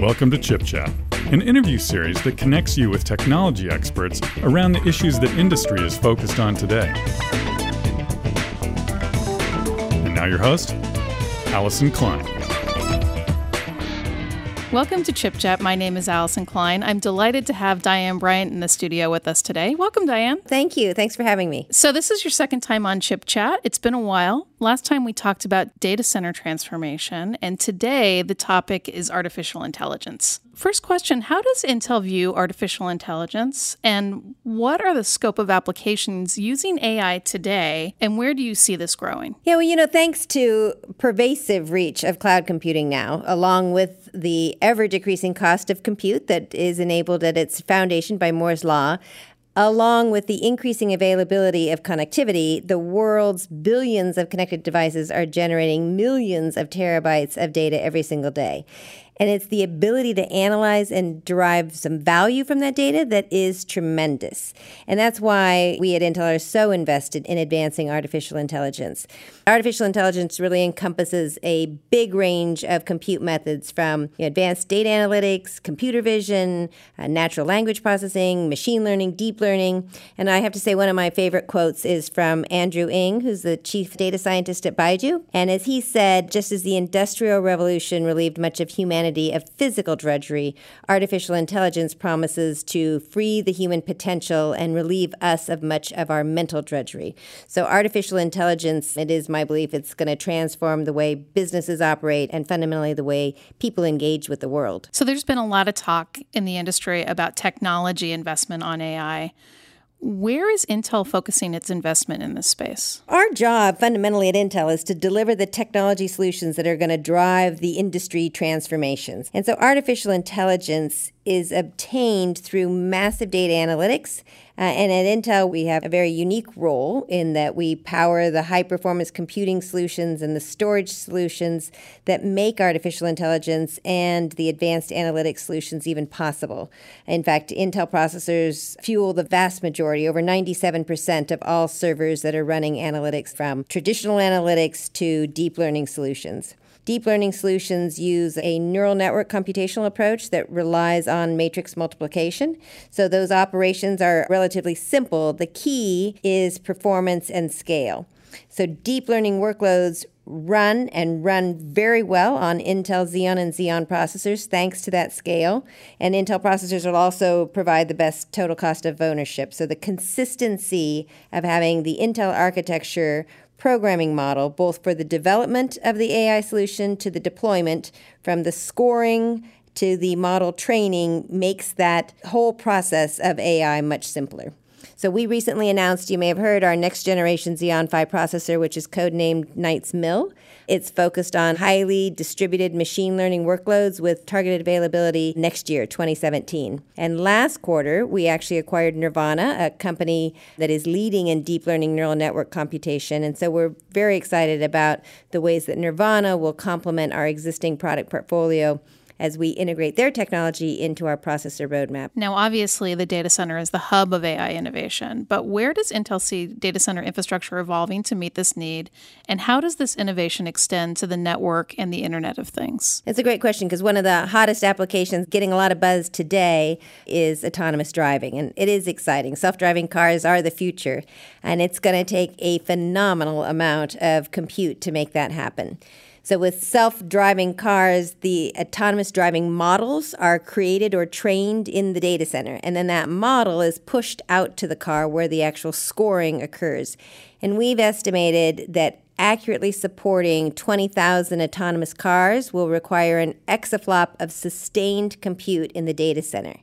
Welcome to Chip Chat, an interview series that connects you with technology experts around the issues that industry is focused on today. And now, your host, Allyson Klein. Welcome to Chip Chat. My name is Allyson Klein. I'm delighted to have Diane Bryant in the studio with us today. Welcome, Diane. Thank you. Thanks for having me. So, this is your second time on Chip Chat. It's been a while. Last time we talked about data center transformation, and today the topic is artificial intelligence. First question How does Intel view artificial intelligence, and what are the scope of applications using AI today, and where do you see this growing? Yeah, well, you know, thanks to pervasive reach of cloud computing now, along with the ever decreasing cost of compute that is enabled at its foundation by Moore's Law, along with the increasing availability of connectivity, the world's billions of connected devices are generating millions of terabytes of data every single day. And it's the ability to analyze and derive some value from that data that is tremendous. And that's why we at Intel are so invested in advancing artificial intelligence. Artificial intelligence really encompasses a big range of compute methods from you know, advanced data analytics, computer vision, uh, natural language processing, machine learning, deep learning. And I have to say, one of my favorite quotes is from Andrew Ng, who's the chief data scientist at Baidu. And as he said, just as the Industrial Revolution relieved much of humanity of physical drudgery, artificial intelligence promises to free the human potential and relieve us of much of our mental drudgery. So, artificial intelligence, it is my belief, it's going to transform the way businesses operate and fundamentally the way people engage with the world. So, there's been a lot of talk in the industry about technology investment on AI. Where is Intel focusing its investment in this space? Our job fundamentally at Intel is to deliver the technology solutions that are going to drive the industry transformations. And so artificial intelligence is obtained through massive data analytics. Uh, and at Intel, we have a very unique role in that we power the high performance computing solutions and the storage solutions that make artificial intelligence and the advanced analytics solutions even possible. In fact, Intel processors fuel the vast majority, over 97% of all servers that are running analytics from traditional analytics to deep learning solutions. Deep learning solutions use a neural network computational approach that relies on matrix multiplication. So those operations are relatively simple. The key is performance and scale. So deep learning workloads run and run very well on Intel Xeon and Xeon processors thanks to that scale. And Intel processors will also provide the best total cost of ownership. So the consistency of having the Intel architecture programming model, both for the development of the AI solution to the deployment, from the scoring to the model training, makes that whole process of AI much simpler. So we recently announced, you may have heard, our next generation Xeon Phi processor, which is codenamed Knights Mill. It's focused on highly distributed machine learning workloads with targeted availability next year, 2017. And last quarter, we actually acquired Nervana, a company that is leading in deep learning neural network computation. And so we're very excited about the ways that Nervana will complement our existing product portfolio as we integrate their technology into our processor roadmap. Now, obviously, the data center is the hub of AI innovation, but where does Intel see data center infrastructure evolving to meet this need? And how does this innovation extend to the network and the Internet of Things? It's a great question because one of the hottest applications getting a lot of buzz today is autonomous driving. And it is exciting. Self driving cars are the future, and it's going to take a phenomenal amount of compute to make that happen. So, with self driving cars, the autonomous driving models are created or trained in the data center. And then that model is pushed out to the car where the actual scoring occurs. And we've estimated that accurately supporting 20,000 autonomous cars will require an exaflop of sustained compute in the data center.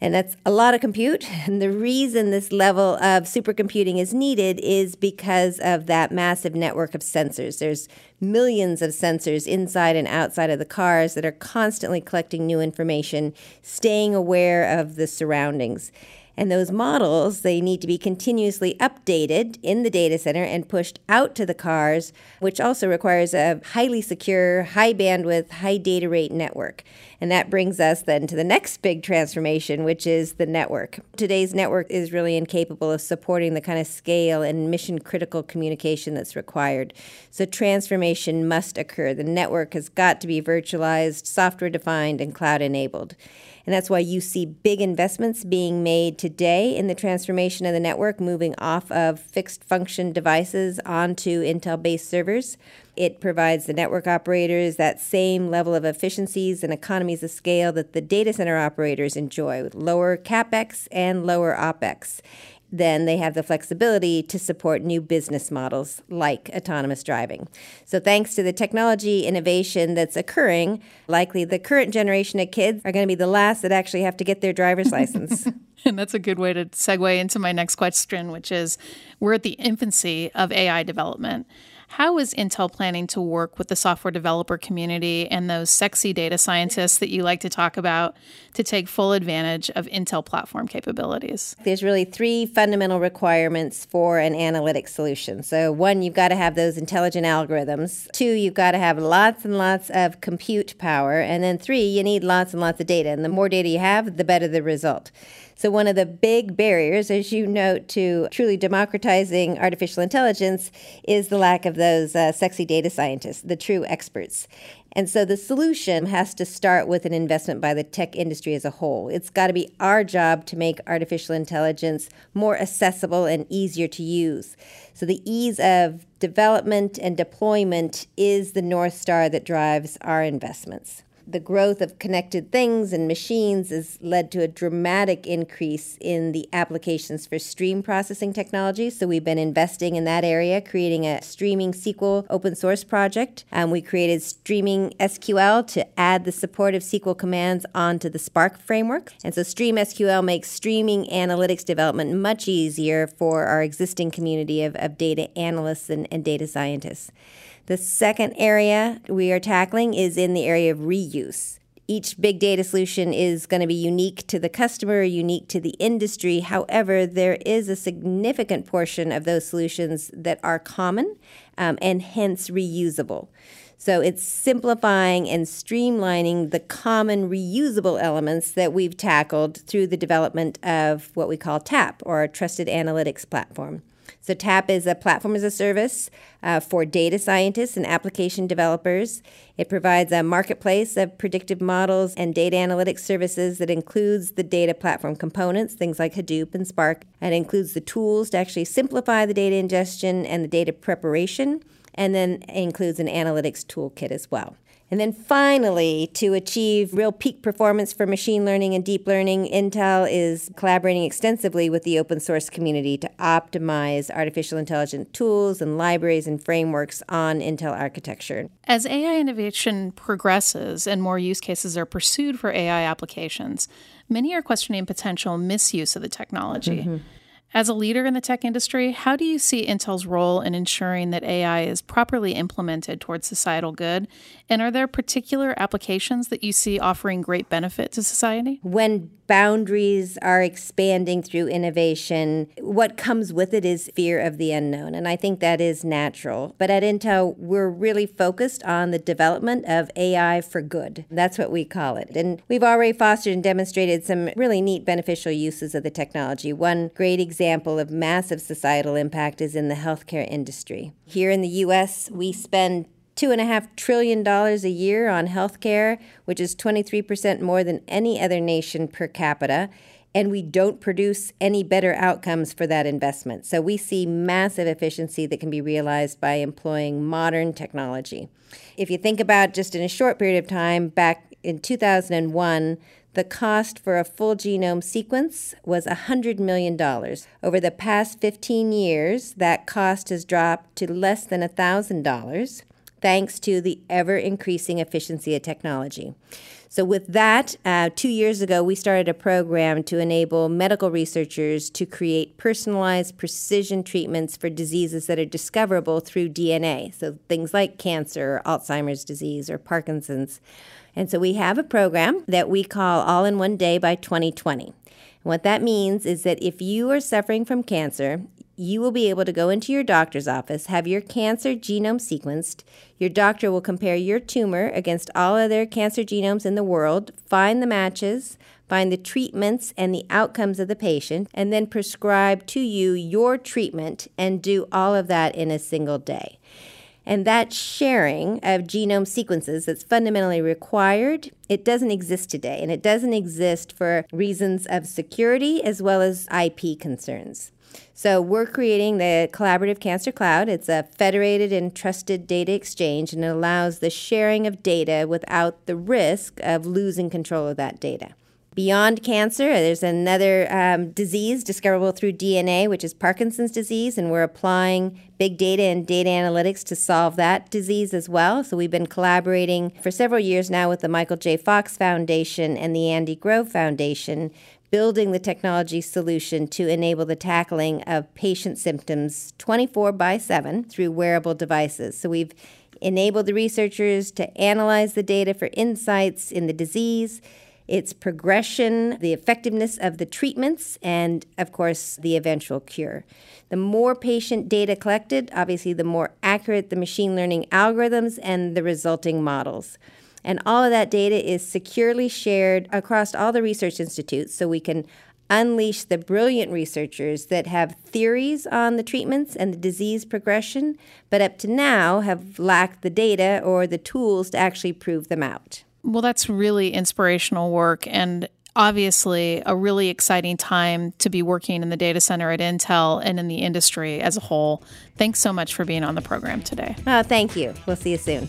And that's a lot of compute. And the reason this level of supercomputing is needed is because of that massive network of sensors. There's millions of sensors inside and outside of the cars that are constantly collecting new information, staying aware of the surroundings. And those models, they need to be continuously updated in the data center and pushed out to the cars, which also requires a highly secure, high bandwidth, high data rate network. And that brings us then to the next big transformation, which is the network. Today's network is really incapable of supporting the kind of scale and mission critical communication that's required. So transformation must occur. The network has got to be virtualized, software defined, and cloud enabled. And that's why you see big investments being made today in the transformation of the network, moving off of fixed function devices onto Intel based servers. It provides the network operators that same level of efficiencies and economies of scale that the data center operators enjoy with lower capex and lower opex then they have the flexibility to support new business models like autonomous driving. So, thanks to the technology innovation that's occurring, likely the current generation of kids are going to be the last that actually have to get their driver's license. and that's a good way to segue into my next question, which is we're at the infancy of AI development. How is Intel planning to work with the software developer community and those sexy data scientists that you like to talk about to take full advantage of Intel platform capabilities? There's really three fundamental requirements for an analytic solution. So, one, you've got to have those intelligent algorithms. Two, you've got to have lots and lots of compute power. And then three, you need lots and lots of data. And the more data you have, the better the result. So, one of the big barriers, as you note, to truly democratizing artificial intelligence is the lack of those uh, sexy data scientists, the true experts. And so the solution has to start with an investment by the tech industry as a whole. It's got to be our job to make artificial intelligence more accessible and easier to use. So the ease of development and deployment is the North Star that drives our investments the growth of connected things and machines has led to a dramatic increase in the applications for stream processing technology. So we've been investing in that area, creating a streaming SQL open source project. Um, we created streaming SQL to add the support of SQL commands onto the Spark framework. And so Stream SQL makes streaming analytics development much easier for our existing community of, of data analysts and, and data scientists. The second area we are tackling is in the area of reuse. Each big data solution is going to be unique to the customer, unique to the industry. However, there is a significant portion of those solutions that are common um, and hence reusable. So it's simplifying and streamlining the common reusable elements that we've tackled through the development of what we call TAP, or Trusted Analytics Platform. So, TAP is a platform as a service uh, for data scientists and application developers. It provides a marketplace of predictive models and data analytics services that includes the data platform components, things like Hadoop and Spark. It includes the tools to actually simplify the data ingestion and the data preparation, and then includes an analytics toolkit as well. And then finally, to achieve real peak performance for machine learning and deep learning, Intel is collaborating extensively with the open source community to optimize artificial intelligence tools and libraries and frameworks on Intel architecture. As AI innovation progresses and more use cases are pursued for AI applications, many are questioning potential misuse of the technology. Mm-hmm. As a leader in the tech industry, how do you see Intel's role in ensuring that AI is properly implemented towards societal good? And are there particular applications that you see offering great benefit to society? When boundaries are expanding through innovation, what comes with it is fear of the unknown. And I think that is natural. But at Intel, we're really focused on the development of AI for good. That's what we call it. And we've already fostered and demonstrated some really neat beneficial uses of the technology. One great example of massive societal impact is in the healthcare industry. Here in the US, we spend $2.5 trillion a year on healthcare, which is 23% more than any other nation per capita. And we don't produce any better outcomes for that investment. So we see massive efficiency that can be realized by employing modern technology. If you think about just in a short period of time, back in 2001, the cost for a full genome sequence was $100 million. Over the past 15 years, that cost has dropped to less than $1,000 thanks to the ever increasing efficiency of technology. So, with that, uh, two years ago, we started a program to enable medical researchers to create personalized precision treatments for diseases that are discoverable through DNA. So, things like cancer, Alzheimer's disease, or Parkinson's. And so, we have a program that we call All in One Day by 2020. what that means is that if you are suffering from cancer, you will be able to go into your doctor's office, have your cancer genome sequenced. Your doctor will compare your tumor against all other cancer genomes in the world, find the matches, find the treatments and the outcomes of the patient, and then prescribe to you your treatment and do all of that in a single day. And that sharing of genome sequences that's fundamentally required, it doesn't exist today. And it doesn't exist for reasons of security as well as IP concerns. So we're creating the Collaborative Cancer Cloud. It's a federated and trusted data exchange, and it allows the sharing of data without the risk of losing control of that data. Beyond cancer, there's another um, disease discoverable through DNA, which is Parkinson's disease, and we're applying big data and data analytics to solve that disease as well. So we've been collaborating for several years now with the Michael J. Fox Foundation and the Andy Grove Foundation building the technology solution to enable the tackling of patient symptoms 24 by 7 through wearable devices. So we've enabled the researchers to analyze the data for insights in the disease, its progression, the effectiveness of the treatments, and of course, the eventual cure. The more patient data collected, obviously, the more accurate the machine learning algorithms and the resulting models. And all of that data is securely shared across all the research institutes so we can unleash the brilliant researchers that have theories on the treatments and the disease progression, but up to now have lacked the data or the tools to actually prove them out. Well, that's really inspirational work and obviously a really exciting time to be working in the data center at Intel and in the industry as a whole. Thanks so much for being on the program today. Oh, thank you. We'll see you soon.